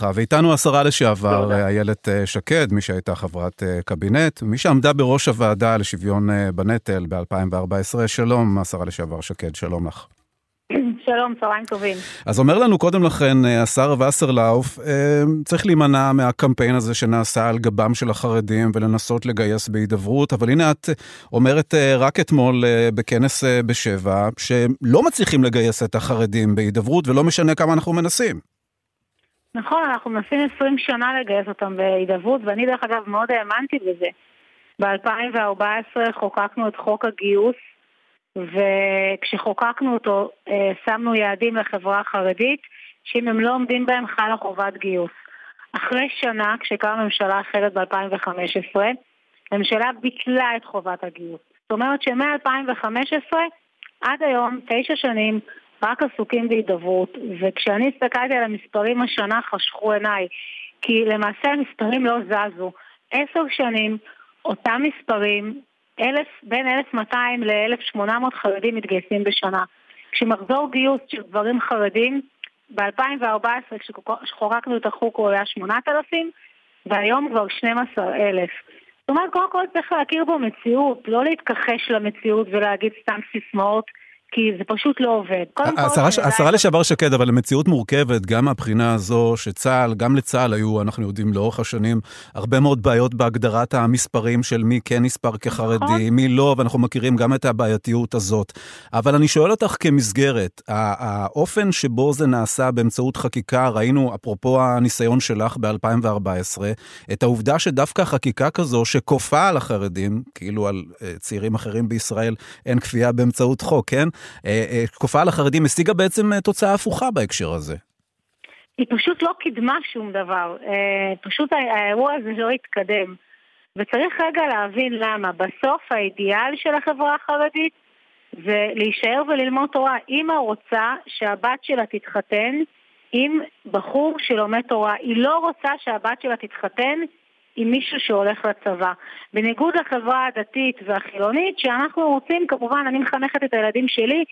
לך. ואיתנו השרה לשעבר, איילת שקד, מי שהייתה חברת קבינט, מי שעמדה בראש הוועדה לשוויון בנטל ב-2014. שלום, השרה לשעבר שקד, שלום לך. שלום, צהריים טובים. אז אומר לנו קודם לכן השר וסרלאוף, צריך להימנע מהקמפיין הזה שנעשה על גבם של החרדים ולנסות לגייס בהידברות, אבל הנה את אומרת רק אתמול בכנס בשבע, שלא מצליחים לגייס את החרדים בהידברות ולא משנה כמה אנחנו מנסים. נכון, אנחנו מנסים 20 שנה לגייס אותם בהידברות, ואני דרך אגב מאוד האמנתי בזה. ב-2014 חוקקנו את חוק הגיוס, וכשחוקקנו אותו שמנו יעדים לחברה החרדית, שאם הם לא עומדים בהם חלה חובת גיוס. אחרי שנה, כשקמה ממשלה אחרת ב-2015, הממשלה ביטלה את חובת הגיוס. זאת אומרת שמ-2015 עד היום, תשע שנים, רק עסוקים בהידברות, וכשאני הסתכלתי על המספרים השנה חשכו עיניי, כי למעשה המספרים לא זזו. עשר שנים, אותם מספרים, אלף, בין 1,200 ל-1,800 חרדים מתגייסים בשנה. כשמחזור גיוס של גברים חרדים, ב-2014 כשחוקקנו את החוק הוא היה 8,000, והיום כבר 12,000. זאת אומרת, קודם כל צריך להכיר במציאות, לא להתכחש למציאות ולהגיד סתם סיסמאות. כי זה פשוט לא עובד. השרה לשעבר שקד, אבל המציאות מורכבת גם מהבחינה הזו שצה"ל, גם לצה"ל היו, אנחנו יודעים לאורך השנים, הרבה מאוד בעיות בהגדרת המספרים של מי כן נספר כחרדי, נכון. מי לא, ואנחנו מכירים גם את הבעייתיות הזאת. אבל אני שואל אותך כמסגרת, האופן שבו זה נעשה באמצעות חקיקה, ראינו, אפרופו הניסיון שלך ב-2014, את העובדה שדווקא חקיקה כזו שכופה על החרדים, כאילו על אה, צעירים אחרים בישראל, אין כפייה באמצעות חוק, כן? תקופה אה, על החרדים השיגה בעצם אה, תוצאה הפוכה בהקשר הזה. היא פשוט לא קידמה שום דבר, אה, פשוט האירוע הזה לא התקדם. וצריך רגע להבין למה. בסוף האידיאל של החברה החרדית זה להישאר וללמוד תורה. אימא רוצה שהבת שלה תתחתן עם בחור שלומד תורה. היא לא רוצה שהבת שלה תתחתן עם מישהו שהולך לצבא. בניגוד לחברה הדתית והחילונית, שאנחנו רוצים, כמובן, אני מחנכת את הילדים שלי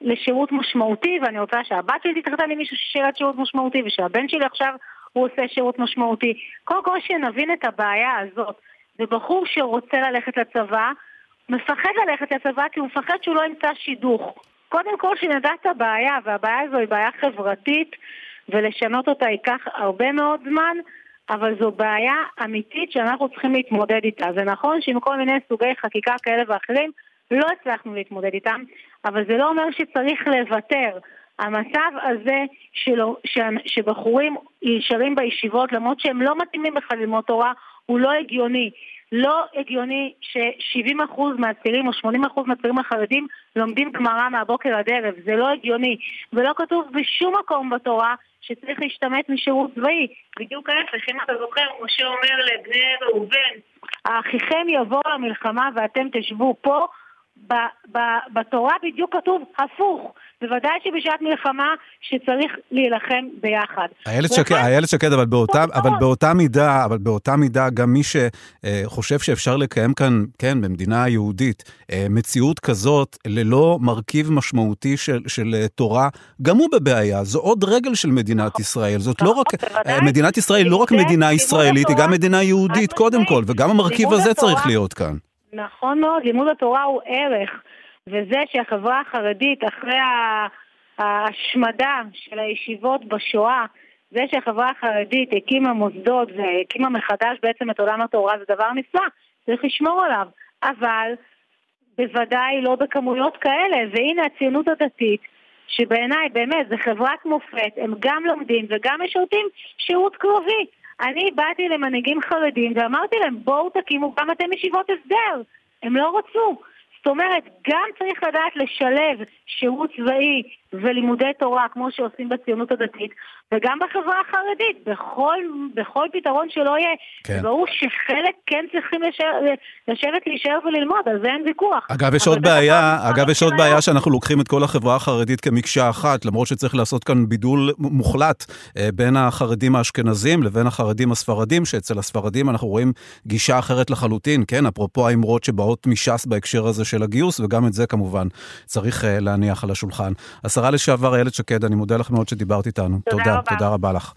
לשירות משמעותי, ואני רוצה שהבת שלי תתחתן עם מישהו ששירת שירות משמעותי, ושהבן שלי עכשיו הוא עושה שירות משמעותי. קודם כל שנבין את הבעיה הזאת. זה בחור שרוצה ללכת לצבא, מפחד ללכת לצבא כי הוא מפחד שהוא לא ימצא שידוך. קודם כל שנדע את הבעיה, והבעיה הזו היא בעיה חברתית, ולשנות אותה ייקח הרבה מאוד זמן, אבל זו בעיה אמיתית שאנחנו צריכים להתמודד איתה. זה נכון שעם כל מיני סוגי חקיקה כאלה ואחרים לא הצלחנו להתמודד איתם, אבל זה לא אומר שצריך לוותר. המצב הזה שלו, ש, שבחורים נשארים בישיבות למרות שהם לא מתאימים בכלל ללמוד תורה הוא לא הגיוני. לא הגיוני ש-70% מהצעירים או 80% מהצעירים החרדים לומדים גמרא מהבוקר עד ערב, זה לא הגיוני. ולא כתוב בשום מקום בתורה שצריך להשתמט משירות צבאי. בדיוק ההפך, אם אתה זוכר, משה אומר לבני ראובן, האחיכם יבואו למלחמה ואתם תשבו פה, בתורה בדיוק כתוב הפוך. בוודאי שבשעת מלחמה שצריך להילחם ביחד. איילת שקד, איילת שקד, אבל באותה, אבל באותה מידה, אבל באותה מידה גם מי שחושב שאפשר לקיים כאן, כן, במדינה יהודית, אה, מציאות כזאת ללא מרכיב משמעותי של, של אה, תורה, גם הוא בבעיה. זו עוד רגל של מדינת. ישראל. זאת לא רק, אה, מדינת ישראל היא לא רק מדינה ישראלית, היא גם מדינה יהודית קודם כל, וגם המרכיב הזה צריך להיות כאן. נכון מאוד, לימוד התורה הוא ערך. וזה שהחברה החרדית, אחרי ההשמדה של הישיבות בשואה, זה שהחברה החרדית הקימה מוסדות והקימה מחדש בעצם את עולם התורה זה דבר נפלא, צריך לשמור עליו. אבל בוודאי לא בכמויות כאלה, והנה הציונות הדתית, שבעיניי באמת זה חברת מופת, הם גם לומדים וגם משרתים שירות קרבי. אני באתי למנהיגים חרדים ואמרתי להם בואו תקימו גם אתם ישיבות הסדר. הם לא רצו. זאת אומרת, גם צריך לדעת לשלב שירות צבאי ולימודי תורה, כמו שעושים בציונות הדתית, וגם בחברה החרדית, בכל, בכל פתרון שלא יהיה. כן. ברור שחלק כן צריכים לשבת, לשבת להישאר וללמוד, על זה אין ויכוח. אגב, יש עוד בעיה, אגב, יש עוד בעיה שאנחנו לוקחים את כל החברה החרדית כמקשה אחת, למרות שצריך לעשות כאן בידול מוחלט אה, בין החרדים האשכנזים לבין החרדים הספרדים, שאצל הספרדים אנחנו רואים גישה אחרת לחלוטין, כן? אפרופו האמרות שבאות מש"ס בהקשר הזה של הגיוס, וגם את זה כמובן צריך אה, להניח על השולחן. השרה לשעבר איילת שקד, אני מודה לך מאוד שדיברת איתנו. תודה, תודה רבה. תודה רבה לך.